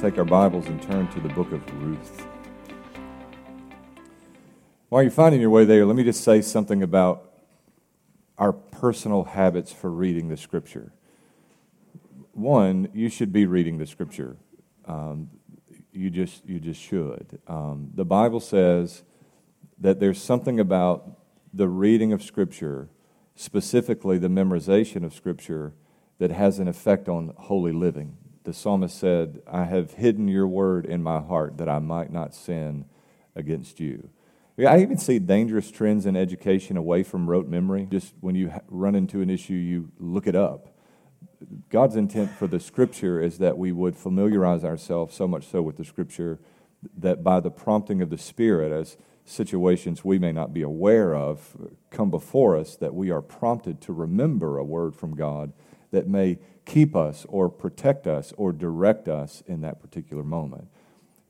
take our Bibles and turn to the book of Ruth. While you're finding your way there, let me just say something about our personal habits for reading the Scripture. One, you should be reading the Scripture. Um, you just you just should. Um, the Bible says that there's something about the reading of Scripture, specifically the memorization of Scripture, that has an effect on holy living. The psalmist said, "I have hidden your word in my heart that I might not sin against you." I even see dangerous trends in education away from rote memory. Just when you run into an issue, you look it up. God's intent for the scripture is that we would familiarize ourselves so much so with the scripture that by the prompting of the Spirit, as situations we may not be aware of come before us, that we are prompted to remember a word from God that may keep us or protect us or direct us in that particular moment.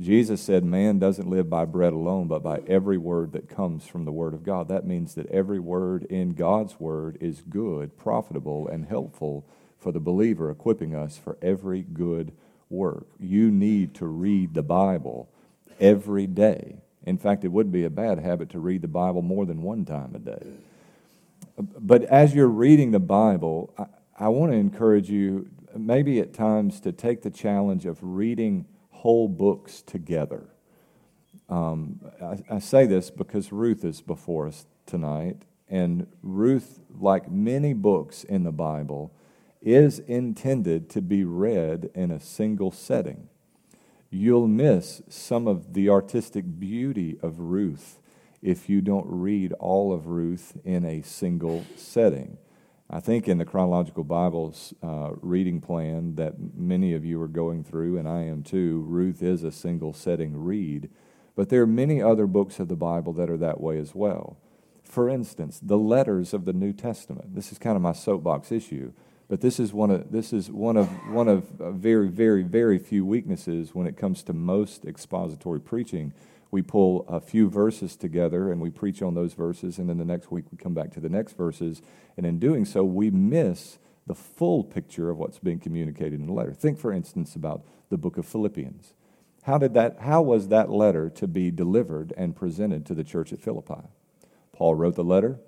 Jesus said, Man doesn't live by bread alone, but by every word that comes from the Word of God. That means that every word in God's Word is good, profitable, and helpful for the believer, equipping us for every good work. You need to read the Bible every day. In fact, it would be a bad habit to read the Bible more than one time a day. But as you're reading the Bible, I, want to encourage you, maybe at times, to take the challenge of reading whole books together. Um, I, I say this because Ruth is before us tonight, and Ruth, like many books in the Bible, is intended to be read in a single setting. You'll miss some of the artistic beauty of Ruth if you don't read all of Ruth in a single setting. I think in the chronological Bible's uh, reading plan that many of you are going through, and I am too, Ruth is a single setting read. But there are many other books of the Bible that are that way as well. For instance, the letters of the New Testament. This is kind of my soapbox issue, but this is one of this is one of one of very very very few weaknesses when it comes to most expository preaching we pull a few verses together and we preach on those verses, and then the next week we come back to the next verses. And in doing so, we miss the full picture of what's being communicated in the letter. Think, for instance, about the book of Philippians. How, did that, how was that letter to be delivered and presented to the church at Philippi? Paul wrote the letter,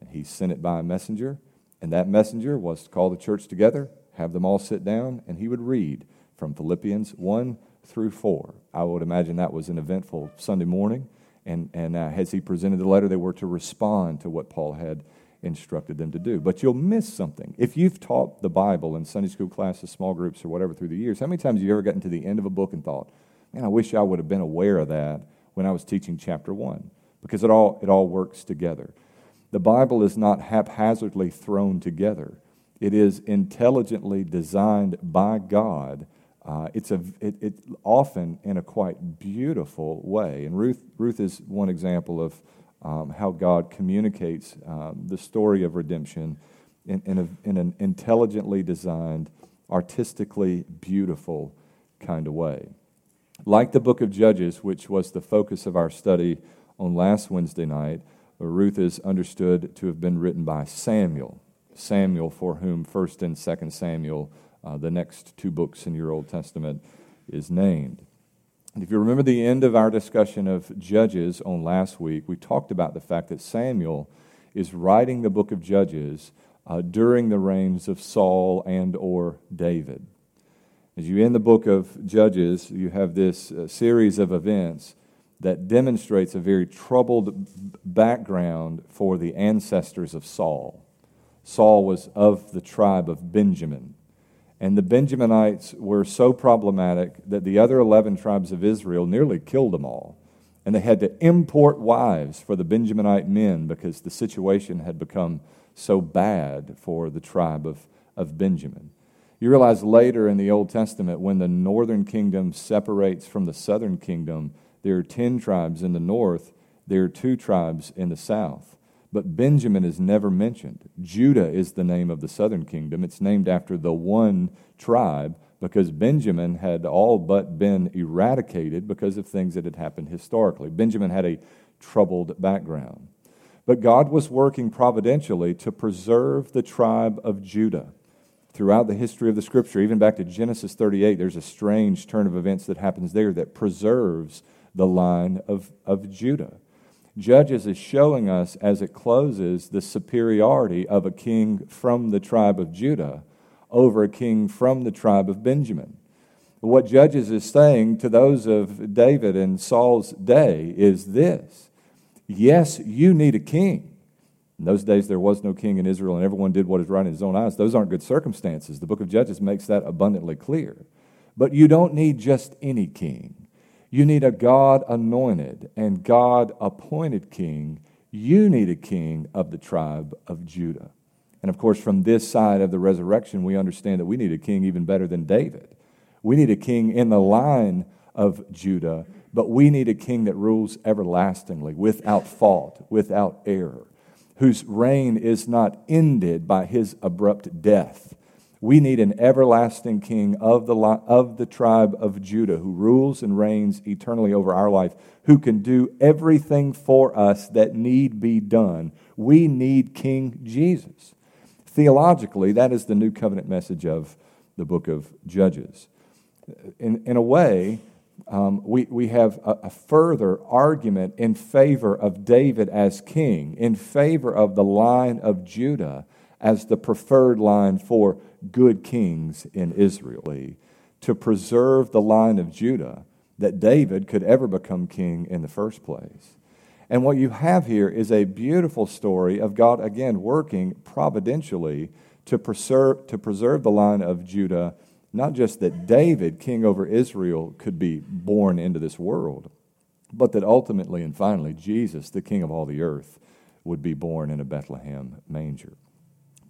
and he sent it by a messenger, and that messenger was to call the church together, have them all sit down, and he would read from Philippians 1 through 4. I would imagine that was an eventful Sunday morning. And, and uh, as he presented the letter, they were to respond to what Paul had instructed them to do. But you'll miss something. If you've taught the Bible in Sunday school classes, small groups, or whatever through the years, how many times have you ever gotten to the end of a book and thought, man, I wish I would have been aware of that when I was teaching chapter 1? Because it all, it all works together. The Bible is not haphazardly thrown together, it is intelligently designed by God uh, it's a, it, it, often in a quite beautiful way. And Ruth, Ruth is one example of um, how God communicates um, the story of redemption in, in, a, in an intelligently designed, artistically beautiful kind of way. Like the book of Judges, which was the focus of our study on last Wednesday night, Ruth is understood to have been written by Samuel. Samuel, for whom 1st and 2nd Samuel uh, the next two books in your Old Testament is named. And if you remember the end of our discussion of Judges on last week, we talked about the fact that Samuel is writing the book of Judges uh, during the reigns of Saul and or David. As you end the book of Judges, you have this uh, series of events that demonstrates a very troubled background for the ancestors of Saul. Saul was of the tribe of Benjamin. And the Benjaminites were so problematic that the other 11 tribes of Israel nearly killed them all. And they had to import wives for the Benjaminite men because the situation had become so bad for the tribe of, of Benjamin. You realize later in the Old Testament, when the northern kingdom separates from the southern kingdom, there are 10 tribes in the north, there are two tribes in the south. But Benjamin is never mentioned. Judah is the name of the southern kingdom. It's named after the one tribe because Benjamin had all but been eradicated because of things that had happened historically. Benjamin had a troubled background. But God was working providentially to preserve the tribe of Judah throughout the history of the scripture, even back to Genesis 38, there's a strange turn of events that happens there that preserves the line of, of Judah. Judges is showing us as it closes the superiority of a king from the tribe of Judah over a king from the tribe of Benjamin. What Judges is saying to those of David and Saul's day is this Yes, you need a king. In those days, there was no king in Israel, and everyone did what is right in his own eyes. Those aren't good circumstances. The book of Judges makes that abundantly clear. But you don't need just any king. You need a God anointed and God appointed king. You need a king of the tribe of Judah. And of course, from this side of the resurrection, we understand that we need a king even better than David. We need a king in the line of Judah, but we need a king that rules everlastingly, without fault, without error, whose reign is not ended by his abrupt death. We need an everlasting king of the, of the tribe of Judah who rules and reigns eternally over our life, who can do everything for us that need be done. We need King Jesus. Theologically, that is the new covenant message of the book of Judges. In, in a way, um, we, we have a, a further argument in favor of David as king, in favor of the line of Judah as the preferred line for good kings in Israel, eh, to preserve the line of Judah that David could ever become king in the first place. And what you have here is a beautiful story of God, again, working providentially to preserve, to preserve the line of Judah, not just that David, king over Israel, could be born into this world, but that ultimately and finally Jesus, the king of all the earth, would be born in a Bethlehem manger.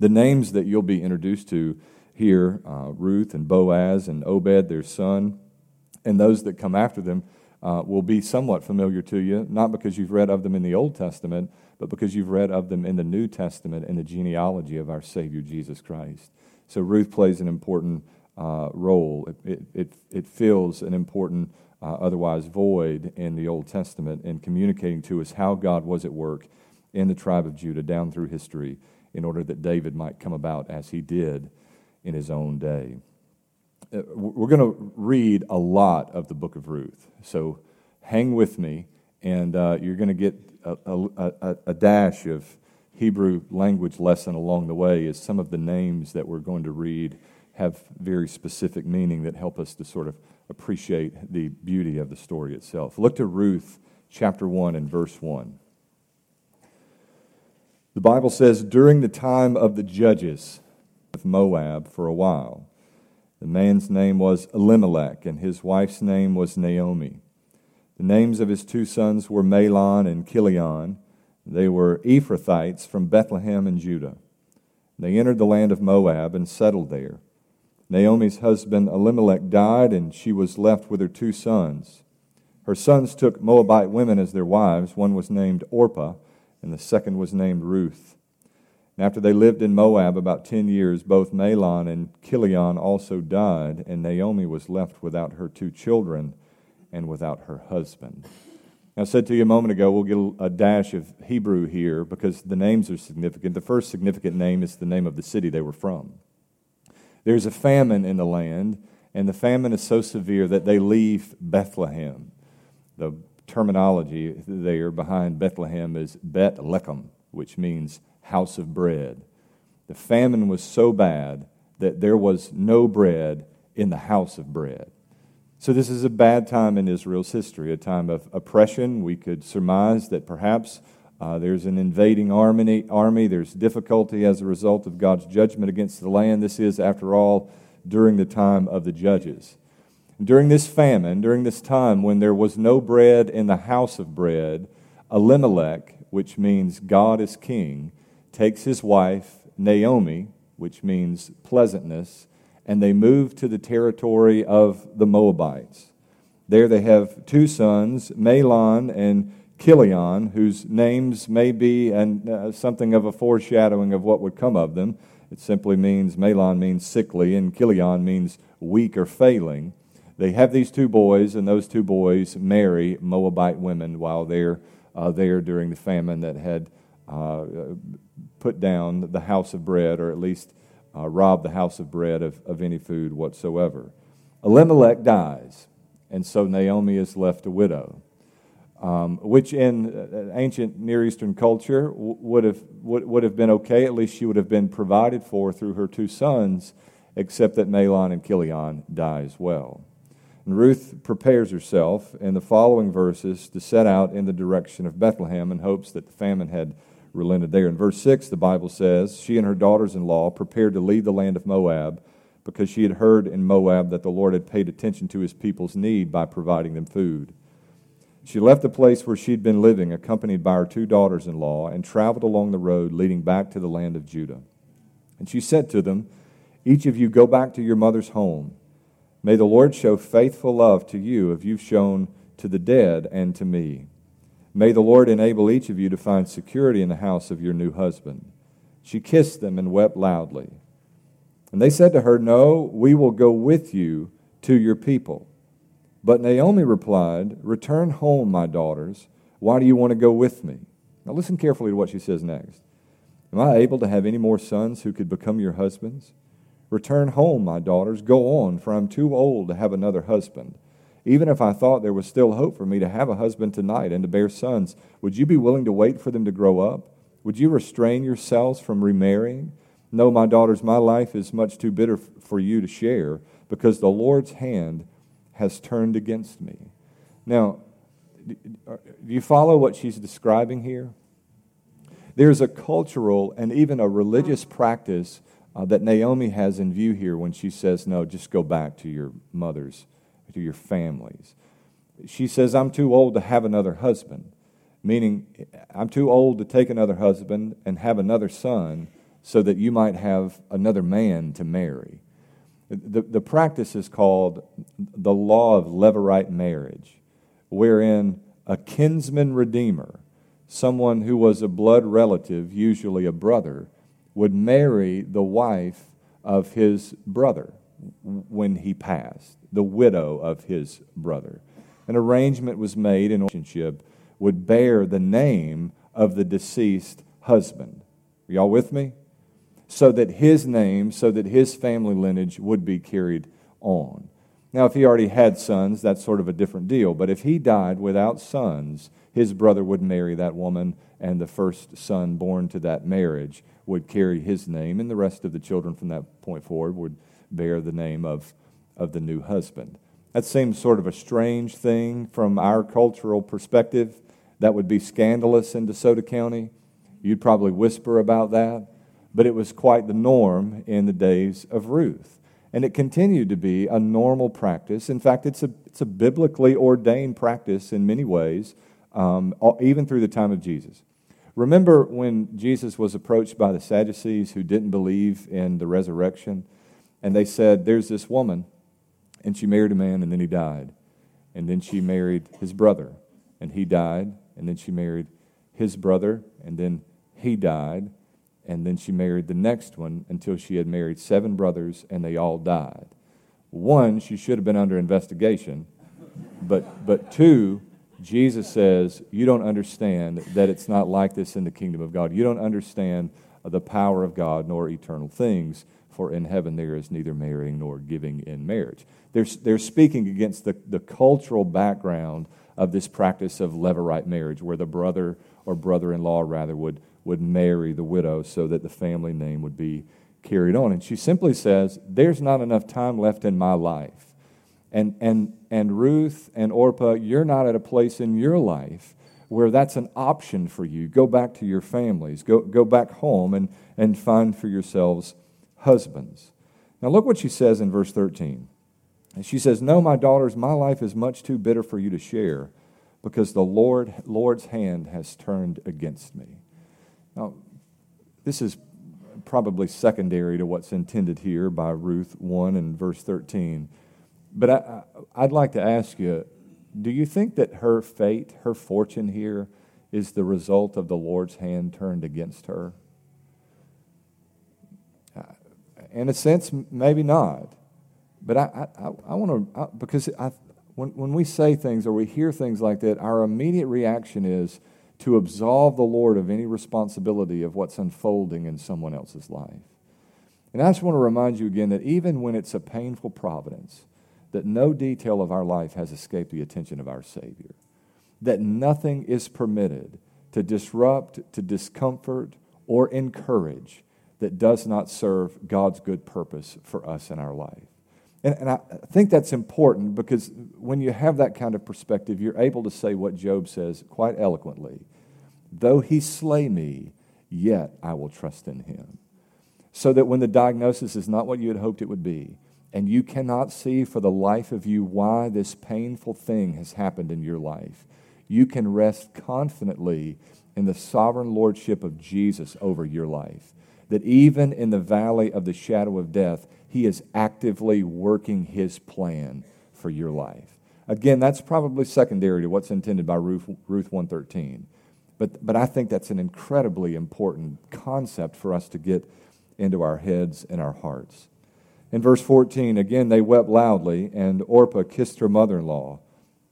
The names that you'll be introduced to here uh, Ruth and Boaz and Obed, their son, and those that come after them uh, will be somewhat familiar to you, not because you've read of them in the Old Testament, but because you've read of them in the New Testament in the genealogy of our Savior Jesus Christ. So Ruth plays an important uh, role. It, it, it, it, fills an important, uh, otherwise void in the Old Testament in communicating to us how God was at work in the tribe of Judah down through history in order that David might come about as he did in his own day. Uh, we're going to read a lot of the book of Ruth. So hang with me, and uh, you're going to get a, a, a, dash of Hebrew language lesson along the way as some of the names that we're going to read have very specific meaning that help us to sort of appreciate the beauty of the story itself. Look to Ruth chapter 1 and verse 1. The Bible says, During the time of the judges of Moab for a while, the man's name was Elimelech, and his wife's name was Naomi. The names of his two sons were Mahlon and Chilion. They were Ephrathites from Bethlehem in Judah. They entered the land of Moab and settled there. Naomi's husband Elimelech died, and she was left with her two sons. Her sons took Moabite women as their wives. One was named Orpah, and the second was named Ruth. And after they lived in Moab about ten years, both Mahlon and Chilion also died, and Naomi was left without her two children and without her husband. I said to you a moment ago, we'll get a dash of Hebrew here because the names are significant. The first significant name is the name of the city they were from. There's a famine in the land, and the famine is so severe that they leave Bethlehem. The terminology there behind Bethlehem is Bet Lechem, which means house of bread. The famine was so bad that there was no bread in the house of bread. So, this is a bad time in Israel's history, a time of oppression. We could surmise that perhaps uh, there's an invading army, army, there's difficulty as a result of God's judgment against the land. This is, after all, during the time of the judges. During this famine, during this time when there was no bread in the house of bread, Elimelech, which means God is king, takes his wife, Naomi, which means pleasantness, and they move to the territory of the Moabites. There they have two sons, Mahlon and Chilion, whose names may be an, uh, something of a foreshadowing of what would come of them. It simply means, Mahlon means sickly, and Chilion means weak or failing. They have these two boys, and those two boys marry Moabite women while they're uh, there during the famine that had uh, put down the house of bread, or at least uh, rob the house of bread of, of any food whatsoever. Elimelech dies, and so Naomi is left a widow, um, which in uh, ancient Near Eastern culture would, have, would, would have been okay. At least she would have been provided for through her two sons, except that Mahlon and Chilion die as well. And Ruth prepares herself in the following verses to set out in the direction of Bethlehem in hopes that the famine had relented there. In verse 6, the Bible says, She and her daughters in law prepared to leave the land of Moab because she had heard in Moab that the Lord had paid attention to his people's need by providing them food. She left the place where she'd been living, accompanied by her two daughters in law, and traveled along the road leading back to the land of Judah. And she said to them, Each of you go back to your mother's home. May the Lord show faithful love to you as you've shown to the dead and to me. May the Lord enable each of you to find security in the house of your new husband. She kissed them and wept loudly. And they said to her, No, we will go with you to your people. But Naomi replied, Return home, my daughters. Why do you want to go with me? Now listen carefully to what she says next. Am I able to have any more sons who could become your husbands? Return home, my daughters. Go on, for I'm too old to have another husband. Even if I thought there was still hope for me to have a husband tonight and to bear sons, would you be willing to wait for them to grow up? Would you restrain yourselves from remarrying? No, my daughters, my life is much too bitter for you to share because the Lord's hand has turned against me. Now, uh, do you follow what she's describing here? There's a cultural and even a religious practice uh, that Naomi has in view here when she says, No, just go back to your mothers to your families. She says, I'm too old to have another husband, meaning I'm too old to take another husband and have another son so that you might have another man to marry. The, the practice is called the law of levirate marriage, wherein a kinsman redeemer, someone who was a blood relative, usually a brother, would marry the wife of his brother when he passed, the widow of his brother. An arrangement was made in relationship would bear the name of the deceased husband. Are y'all with me? So that his name, so that his family lineage would be carried on. Now, if he already had sons, that's sort of a different deal. But if he died without sons, his brother would marry that woman, and the first son born to that marriage would carry his name, and the rest of the children from that point forward would bear the name of, of the new husband. That seems sort of a strange thing from our cultural perspective. That would be scandalous in DeSoto County. You'd probably whisper about that. But it was quite the norm in the days of Ruth. And it continued to be a normal practice. In fact, it's a, it's a biblically ordained practice in many ways, um, even through the time of Jesus. Remember when Jesus was approached by the Sadducees who didn't believe in the resurrection? And they said, There's this woman, and she married a man, and then he died. And then she married his brother, and he died. And then she married his brother, and then he died. And then she married the next one until she had married seven brothers, and they all died. One, she should have been under investigation. But, but two, Jesus says, You don't understand that it's not like this in the kingdom of God. You don't understand the power of God nor eternal things for in heaven there is neither marrying nor giving in marriage. They're, they're speaking against the, the cultural background of this practice of levirate marriage, where the brother or brother in law, rather, would, would marry the widow so that the family name would be carried on. And she simply says, There's not enough time left in my life. And, and, and Ruth and Orpah, you're not at a place in your life where that's an option for you. Go back to your families, go, go back home and, and find for yourselves husbands. Now, look what she says in verse 13. And she says, No, my daughters, my life is much too bitter for you to share because the Lord, Lord's hand has turned against me. Now, this is probably secondary to what's intended here by Ruth 1 and verse 13. But I, I'd like to ask you do you think that her fate, her fortune here, is the result of the Lord's hand turned against her? Uh, in a sense, maybe not. But I, I, I want to, because I, when, when we say things or we hear things like that, our immediate reaction is to absolve the Lord of any responsibility of what's unfolding in someone else's life. And I just want to remind you again that even when it's a painful providence, that no detail of our life has escaped the attention of our Savior, that nothing is permitted to disrupt, to discomfort, or encourage that does not serve God's good purpose for us in our life. And, and I think that's important because when you have that kind of perspective, you're able to say what Job says quite eloquently Though he slay me, yet I will trust in him. So that when the diagnosis is not what you had hoped it would be, and you cannot see for the life of you why this painful thing has happened in your life, you can rest confidently in the sovereign lordship of Jesus over your life. That even in the valley of the shadow of death, he is actively working his plan for your life. Again, that's probably secondary to what's intended by Ruth, Ruth 113. But, but I think that's an incredibly important concept for us to get into our heads and our hearts. In verse 14, again, they wept loudly, and Orpah kissed her mother in law.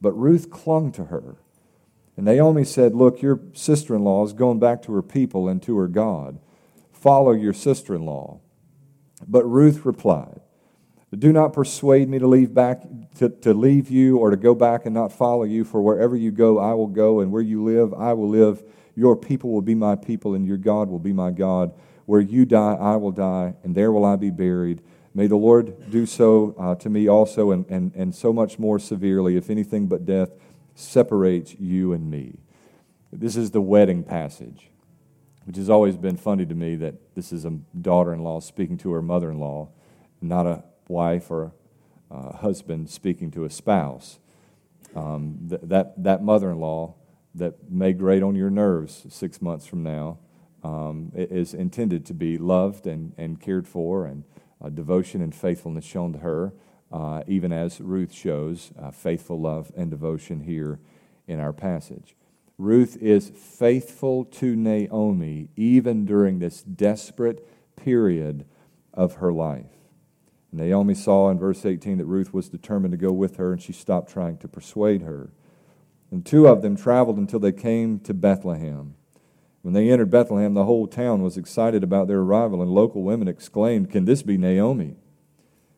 But Ruth clung to her. And Naomi said, Look, your sister in law is going back to her people and to her God. Follow your sister in law. But Ruth replied, Do not persuade me to leave back to, to leave you or to go back and not follow you, for wherever you go, I will go, and where you live, I will live. Your people will be my people, and your God will be my God. Where you die, I will die, and there will I be buried. May the Lord do so uh, to me also, and, and, and so much more severely, if anything but death separates you and me. This is the wedding passage which has always been funny to me that this is a daughter in law speaking to her mother in law, not a wife or a husband speaking to a spouse. Um, th- that that mother in law that may grate on your nerves six months from now um, is intended to be loved and, and cared for, and uh, devotion and faithfulness shown to her, uh, even as Ruth shows uh, faithful love and devotion here in our passage. Ruth is faithful to Naomi even during this desperate period of her life. Naomi saw in verse 18 that Ruth was determined to go with her, and she stopped trying to persuade her. And two of them traveled until they came to Bethlehem. When they entered Bethlehem, the whole town was excited about their arrival, and local women exclaimed, Can this be Naomi?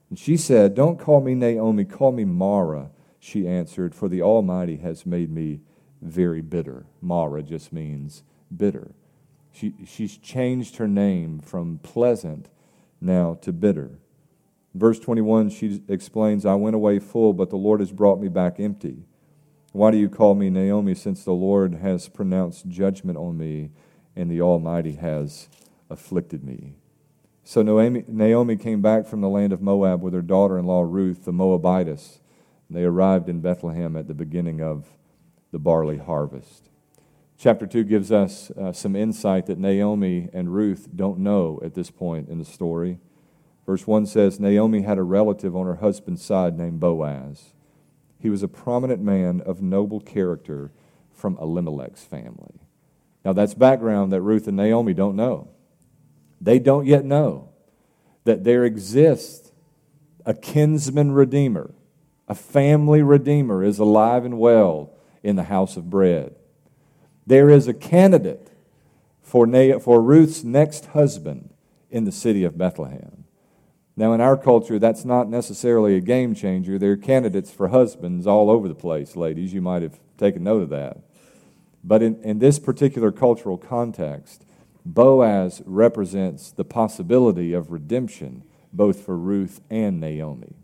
And she said, Don't call me Naomi, call me Mara. She answered, For the Almighty has made me very bitter. Mara just means bitter. She, she's changed her name from pleasant now to bitter. Verse 21, she explains, I went away full, but the Lord has brought me back empty. Why do you call me Naomi, since the Lord has pronounced judgment on me and the Almighty has afflicted me? So Naomi, came back from the land of Moab with her daughter in law Ruth, the Moabitess. They arrived in Bethlehem at the beginning of the barley harvest. Chapter 2 gives us uh, some insight that Naomi and Ruth don't know at this point in the story. Verse 1 says Naomi had a relative on her husband's side named Boaz. He was a prominent man of noble character from Elimelech's family. Now, that's background that Ruth and Naomi don't know. They don't yet know that there exists a kinsman redeemer, a family redeemer is alive and well in the house of bread. There is a candidate for, Na- for Ruth's next husband in the city of Bethlehem. Now, in our culture, that's not necessarily a game changer. There are candidates for husbands all over the place, ladies. You might have taken note of that. But in, in this particular cultural context, Boaz represents the possibility of redemption both for Ruth and Naomi.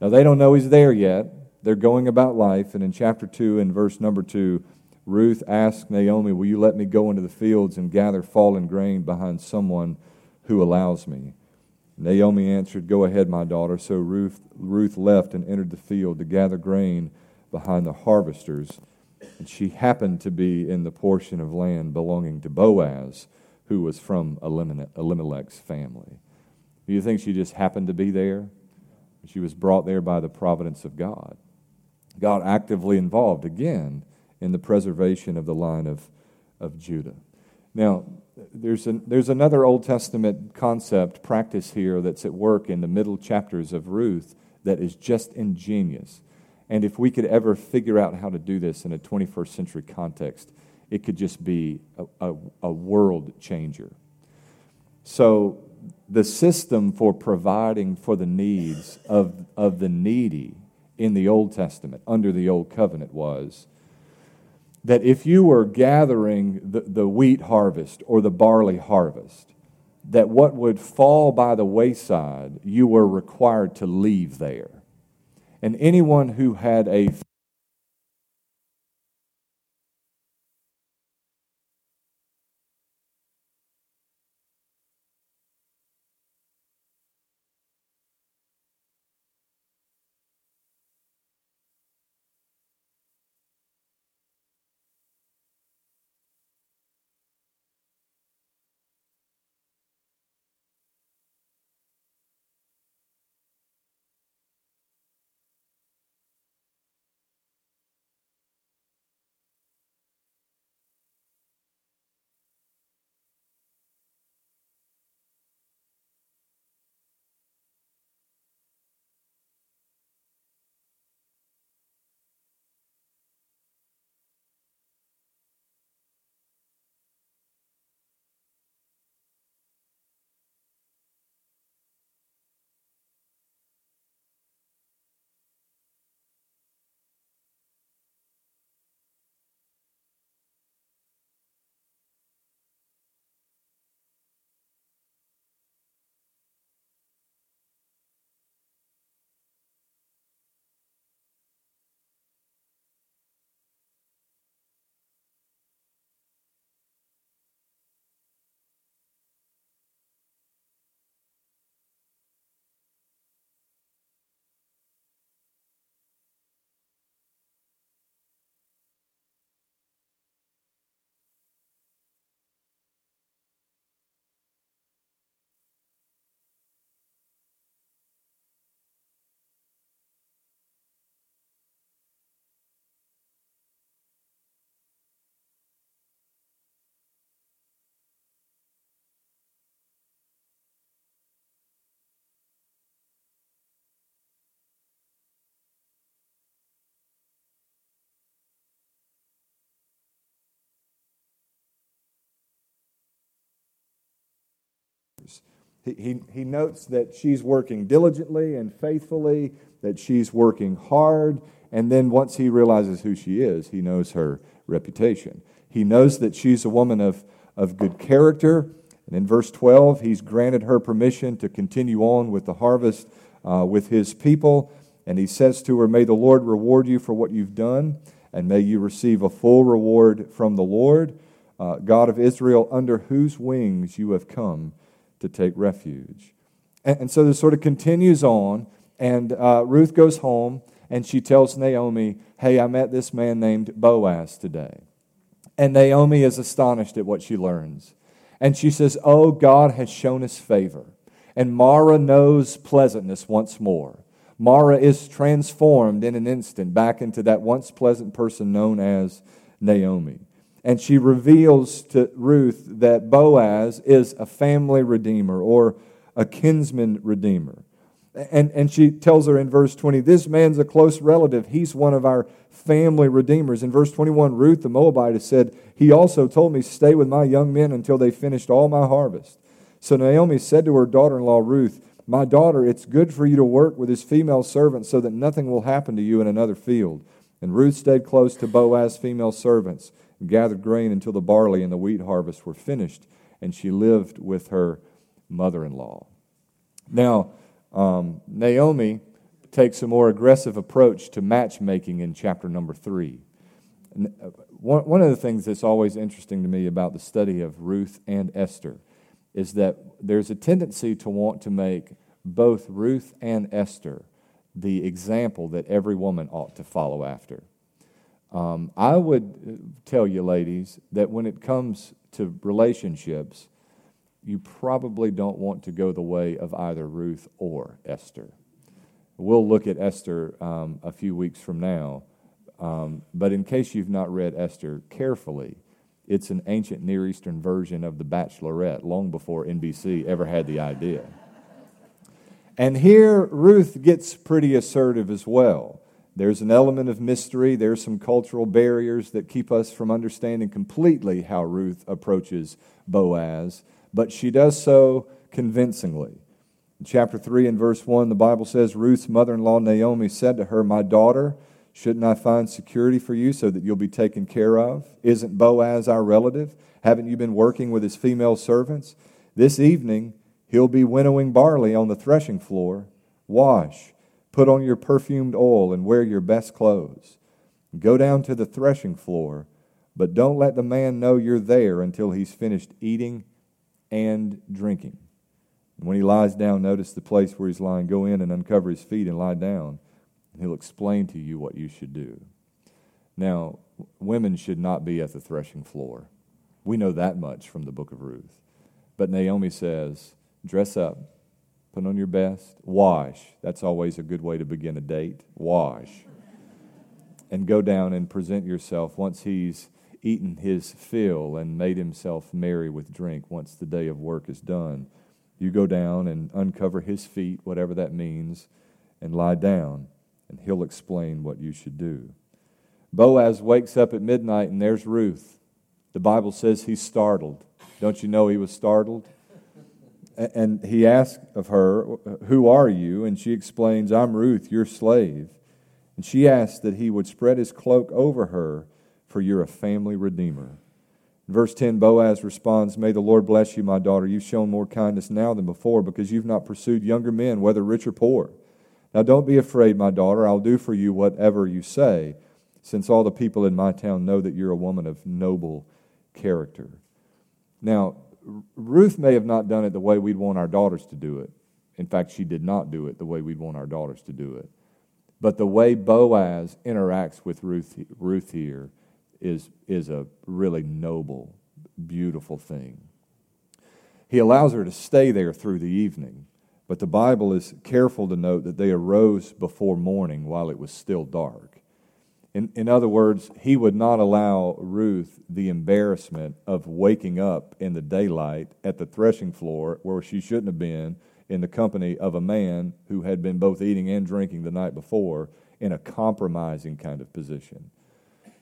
Now, they don't know he's there yet, they're going about life. And in chapter 2, in verse number 2, Ruth asks Naomi, Will you let me go into the fields and gather fallen grain behind someone who allows me? Naomi answered, Go ahead, my daughter. So Ruth, Ruth left and entered the field to gather grain behind the harvesters. And she happened to be in the portion of land belonging to Boaz, who was from Elimelech's family. Do you think she just happened to be there? She was brought there by the providence of God. God actively involved again in the preservation of the line of, of Judah. Now, there's, an, there's another Old Testament concept, practice here that's at work in the middle chapters of Ruth that is just ingenious. And if we could ever figure out how to do this in a 21st century context, it could just be a, a, a world changer. So, the system for providing for the needs of, of the needy in the Old Testament, under the Old Covenant, was that if you were gathering the, the wheat harvest or the barley harvest, that what would fall by the wayside, you were required to leave there. And anyone who had a He, he, he notes that she's working diligently and faithfully, that she's working hard, and then once he realizes who she is, he knows her reputation. He knows that she's a woman of, of good character. And in verse 12, he's granted her permission to continue on with the harvest uh, with his people. And he says to her, May the Lord reward you for what you've done, and may you receive a full reward from the Lord, uh, God of Israel, under whose wings you have come to take refuge. And, and so this sort of continues on, and uh, Ruth goes home and she tells Naomi, Hey, I met this man named Boaz today. And Naomi is astonished at what she learns. And she says, Oh, God has shown us favor. And Mara knows pleasantness once more. Mara is transformed in an instant back into that once pleasant person known as Naomi and she reveals to Ruth that Boaz is a family redeemer or a kinsman redeemer. And, and she tells her in verse 20, This man's a close relative. He's one of our family redeemers. In verse 21, Ruth the Moabite said, He also told me, Stay with my young men until they finished all my harvest. So Naomi said to her daughter in law Ruth, My daughter, it's good for you to work with his female servants so that nothing will happen to you in another field. And Ruth stayed close to Boaz's female servants gathered grain until the barley and the wheat harvest were finished, and she lived with her mother in law. Now, um, Naomi takes a more aggressive approach to matchmaking in chapter number three. Uh, one, one of the things that's always interesting to me about the study of Ruth and Esther is that there's a tendency to want to make both Ruth and Esther the example that every woman ought to follow after. Um, I would tell you, ladies, that when it comes to relationships, you probably don't want to go the way of either Ruth or Esther. We'll look at Esther um, a few weeks from now, um, but in case you've not read Esther carefully, it's an ancient Near Eastern version of The Bachelorette, long before NBC ever had the idea. And here, Ruth gets pretty assertive as well. There's an element of mystery. There's some cultural barriers that keep us from understanding completely how Ruth approaches Boaz. But she does so convincingly. In chapter 3 and verse 1, the Bible says Ruth's mother in law Naomi said to her, My daughter, shouldn't I find security for you so that you'll be taken care of? Isn't Boaz our relative? Haven't you been working with his female servants? This evening, he'll be winnowing barley on the threshing floor. Wash, put on your perfumed oil, and wear your best clothes. Go down to the threshing floor, but don't let the man know you're there until he's finished eating and drinking. And when he lies down, notice the place where he's lying. Go in and uncover his feet and lie down, and he'll explain to you what you should do. Now, women should not be at the threshing floor. We know that much from the book of Ruth. But Naomi says, dress up, put on your best, wash. That's always a good way to begin a date. Wash. And go down and present yourself once he's eaten his fill and made himself merry with drink, once the day of work is done. You go down and uncover his feet, whatever that means, and lie down, and he'll explain what you should do. Boaz wakes up at midnight, and there's Ruth. The Bible says he's startled. Don't you know he was startled? And he asked of her, Who are you? And she explains, I'm Ruth, your slave. And she asks that he would spread his cloak over her, for you're a family redeemer. In verse 10, Boaz responds, May the Lord bless you, my daughter. You've shown more kindness now than before because you've not pursued younger men, whether rich or poor. Now don't be afraid, my daughter. I'll do for you whatever you say, since all the people in my town know that you're a woman of noble character. Now, Ruth may have not done it the way we'd want our daughters to do it. In fact, she did not do it the way we'd want our daughters to do it. But the way Boaz interacts with Ruth, Ruth here is, is a really noble, beautiful thing. He allows her to stay there through the evening, but the Bible is careful to note that they arose before morning while it was still dark. In, in other words, he would not allow Ruth the embarrassment of waking up in the daylight at the threshing floor where she shouldn't have been in the company of a man who had been both eating and drinking the night before in a compromising kind of position.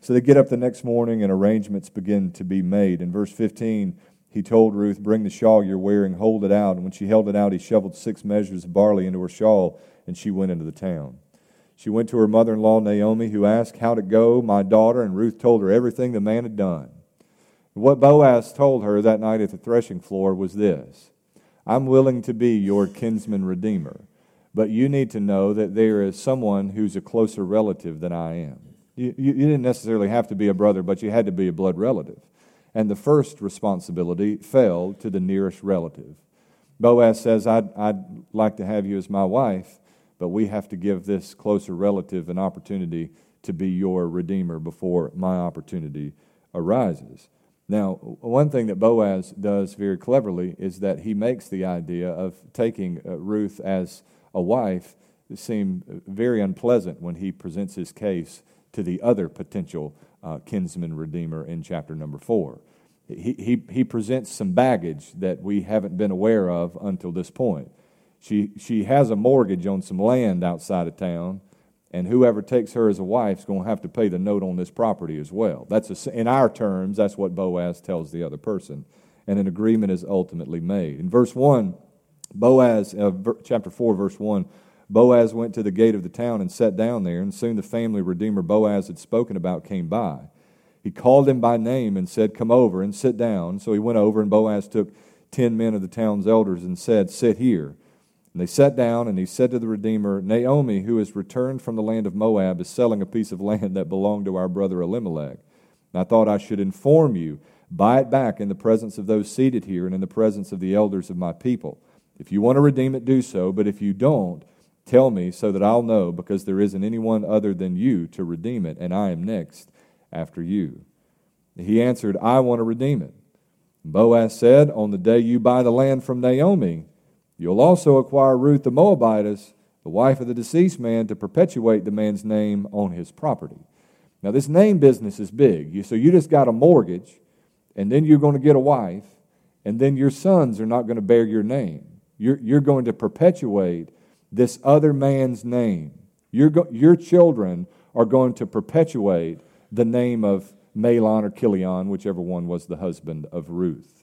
So they get up the next morning and arrangements begin to be made. In verse 15, he told Ruth, Bring the shawl you're wearing, hold it out. And when she held it out, he shoveled six measures of barley into her shawl, and she went into the town. She went to her mother in law, Naomi, who asked, how to go, my daughter? And Ruth told her everything the man had done. What Boaz told her that night at the threshing floor was this I'm willing to be your kinsman redeemer, but you need to know that there is someone who's a closer relative than I am. You, you, you didn't necessarily have to be a brother, but you had to be a blood relative. And the first responsibility fell to the nearest relative. Boaz says, I'd, I'd like to have you as my wife, but we have to give this closer relative an opportunity to be your redeemer before my opportunity arises. Now, one thing that Boaz does very cleverly is that he makes the idea of taking uh, Ruth as a wife seem very unpleasant when he presents his case to the other potential uh, kinsman redeemer in chapter number four. He, he, he presents some baggage that we haven't been aware of until this point. She, she has a mortgage on some land outside of town, and whoever takes her as a wife is going to have to pay the note on this property as well. That's a, in our terms, that's what Boaz tells the other person, and an agreement is ultimately made. In verse 1, Boaz, uh, chapter 4, verse 1, Boaz went to the gate of the town and sat down there, and soon the family redeemer Boaz had spoken about came by. He called him by name and said, Come over and sit down. So he went over, and Boaz took ten men of the town's elders and said, Sit here. And they sat down, and he said to the Redeemer, Naomi, who has returned from the land of Moab, is selling a piece of land that belonged to our brother Elimelech. And I thought I should inform you, buy it back in the presence of those seated here and in the presence of the elders of my people. If you want to redeem it, do so, but if you don't, tell me so that I'll know, because there isn't anyone other than you to redeem it, and I am next after you. He answered, I want to redeem it. Boaz said, On the day you buy the land from Naomi, You'll also acquire Ruth the Moabitess, the wife of the deceased man, to perpetuate the man's name on his property. Now, this name business is big. So you just got a mortgage, and then you're going to get a wife, and then your sons are not going to bear your name. You're, you're going to perpetuate this other man's name. Your, go, your children are going to perpetuate the name of Mahlon or Chilion, whichever one was the husband of Ruth.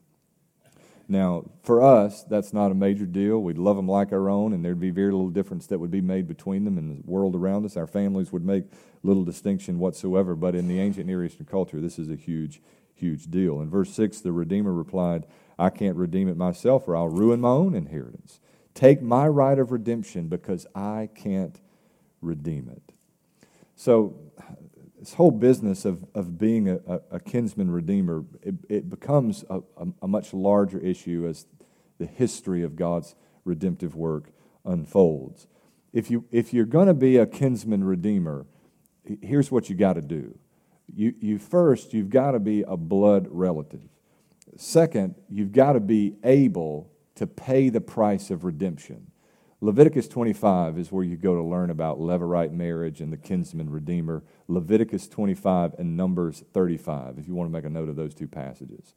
Now, for us, that's not a major deal. We'd love them like our own, and there'd be very little difference that would be made between them and the world around us. Our families would make little distinction whatsoever. But in the ancient Near Eastern culture, this is a huge, huge deal. In verse 6, the Redeemer replied, I can't redeem it myself, or I'll ruin my own inheritance. Take my right of redemption because I can't redeem it. So, this whole business of, of being a, a, kinsman redeemer, it, it becomes a, a, a, much larger issue as the history of God's redemptive work unfolds. If, you, if you're going to be a kinsman redeemer, here's what you got to do. You, you first, you've got to be a blood relative. Second, you've got to be able to pay the price of redemption. Leviticus 25 is where you go to learn about Levirate marriage and the kinsman redeemer. Leviticus 25 and Numbers 35, if you want to make a note of those two passages.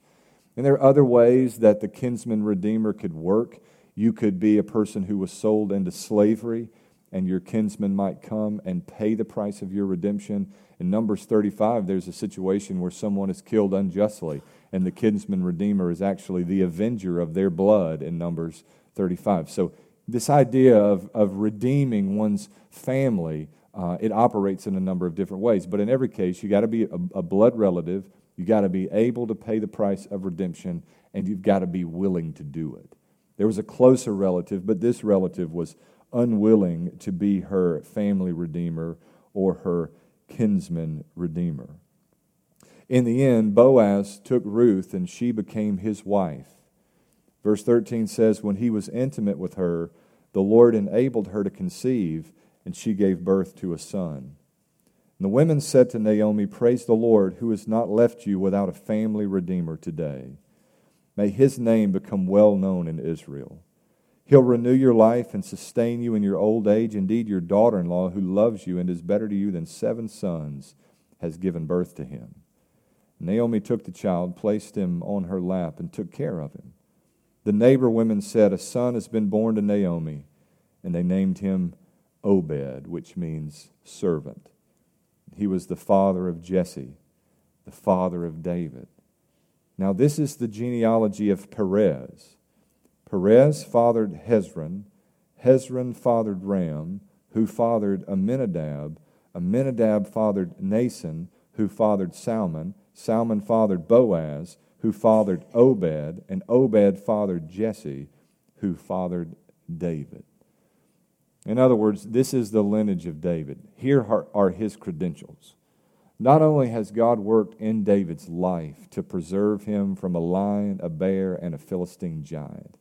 And there are other ways that the kinsman redeemer could work. You could be a person who was sold into slavery, and your kinsman might come and pay the price of your redemption. In Numbers 35, there's a situation where someone is killed unjustly, and the kinsman redeemer is actually the avenger of their blood in Numbers 35. So this idea of, of redeeming one's family, uh, it operates in a number of different ways. But in every case, you got to be a, a blood relative, you got to be able to pay the price of redemption, and you've got to be willing to do it. There was a closer relative, but this relative was unwilling to be her family redeemer or her kinsman redeemer. In the end, Boaz took Ruth and she became his wife. Verse 13 says, When he was intimate with her, the Lord enabled her to conceive, and she gave birth to a son. And the women said to Naomi, Praise the Lord, who has not left you without a family redeemer today. May his name become well known in Israel. He'll renew your life and sustain you in your old age. Indeed, your daughter in law, who loves you and is better to you than seven sons, has given birth to him. Naomi took the child, placed him on her lap, and took care of him. The neighbor women said, A son has been born to Naomi, and they named him Obed, which means servant. He was the father of Jesse, the father of David. Now, this is the genealogy of Perez. Perez fathered Hezron, Hezron fathered Ram, who fathered Amminadab, Amminadab fathered Naasson, who fathered Salmon, Salmon fathered Boaz, who fathered Obed, and Obed fathered Jesse, who fathered David. In other words, this is the lineage of David. Here are his credentials. Not only has God worked in David's life to preserve him from a lion, a bear, and a Philistine giant,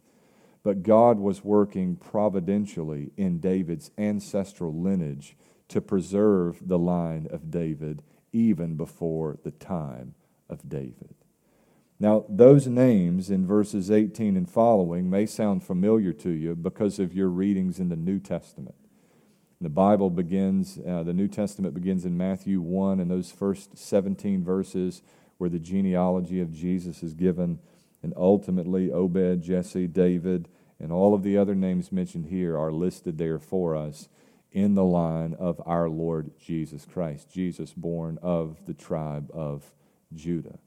but God was working providentially in David's ancestral lineage to preserve the line of David even before the time of David. Now, those names in verses 18 and following may sound familiar to you because of your readings in the New Testament. The Bible begins, uh, the New Testament begins in Matthew 1, and those first 17 verses where the genealogy of Jesus is given, and ultimately Obed, Jesse, David, and all of the other names mentioned here are listed there for us in the line of our Lord Jesus Christ, Jesus born of the tribe of Judah.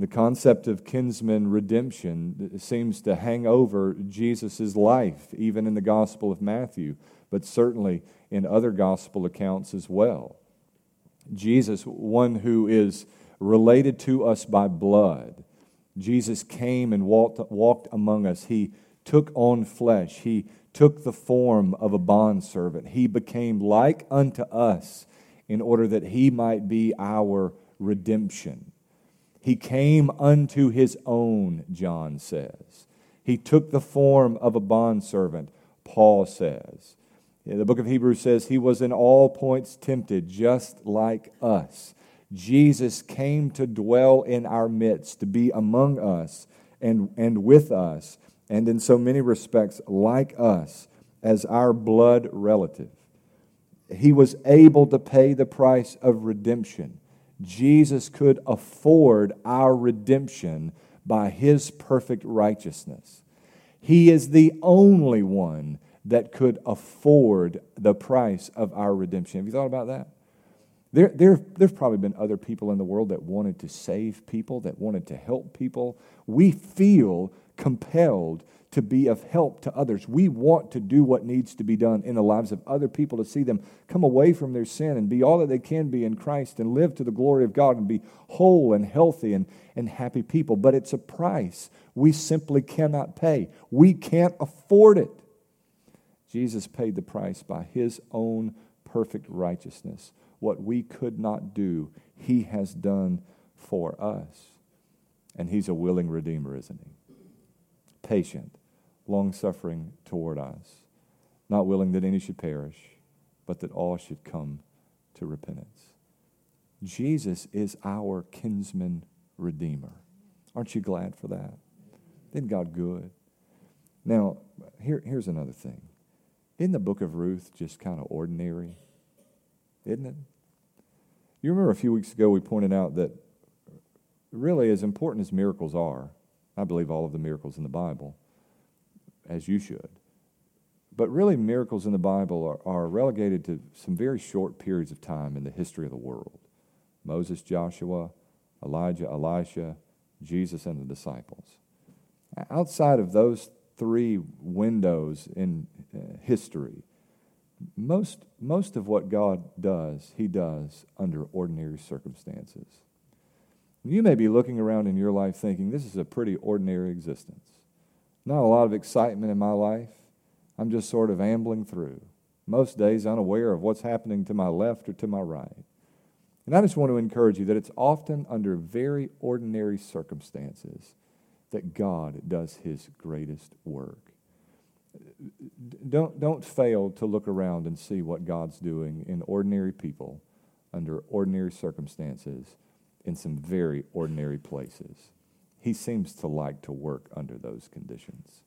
The concept of kinsman redemption seems to hang over Jesus' life, even in the Gospel of Matthew, but certainly in other gospel accounts as well. Jesus, one who is related to us by blood, Jesus came and walked, walked among us. He took on flesh. He took the form of a bondservant. He became like unto us in order that he might be our redemption. He came unto his own, John says. He took the form of a bondservant, Paul says. The book of Hebrews says he was in all points tempted, just like us. Jesus came to dwell in our midst, to be among us and, and with us, and in so many respects, like us, as our blood relative. He was able to pay the price of redemption. Jesus could afford our redemption by his perfect righteousness. He is the only one that could afford the price of our redemption. Have you thought about that? There, there, there's probably been other people in the world that wanted to save people, that wanted to help people. We feel compelled to be of help to others. We want to do what needs to be done in the lives of other people to see them come away from their sin and be all that they can be in Christ and live to the glory of God and be whole and healthy and, and happy people. But it's a price we simply cannot pay. We can't afford it. Jesus paid the price by his own perfect righteousness. What we could not do, he has done for us. And he's a willing redeemer, isn't he? Patient long suffering toward us, not willing that any should perish, but that all should come to repentance. Jesus is our kinsman redeemer. Aren't you glad for that? Isn't God good? Now, here, here's another thing. Isn't the book of Ruth just kind of ordinary? Isn't it? You remember a few weeks ago we pointed out that really, as important as miracles are, I believe all of the miracles in the Bible, as you should. But really, miracles in the Bible are, are relegated to some very short periods of time in the history of the world Moses, Joshua, Elijah, Elisha, Jesus, and the disciples. Outside of those three windows in uh, history, most, most of what God does, He does under ordinary circumstances. You may be looking around in your life thinking, this is a pretty ordinary existence. Not a lot of excitement in my life. I'm just sort of ambling through. Most days unaware of what's happening to my left or to my right. And I just want to encourage you that it's often under very ordinary circumstances that God does his greatest work. Don't, don't fail to look around and see what God's doing in ordinary people under ordinary circumstances in some very ordinary places. He seems to like to work under those conditions.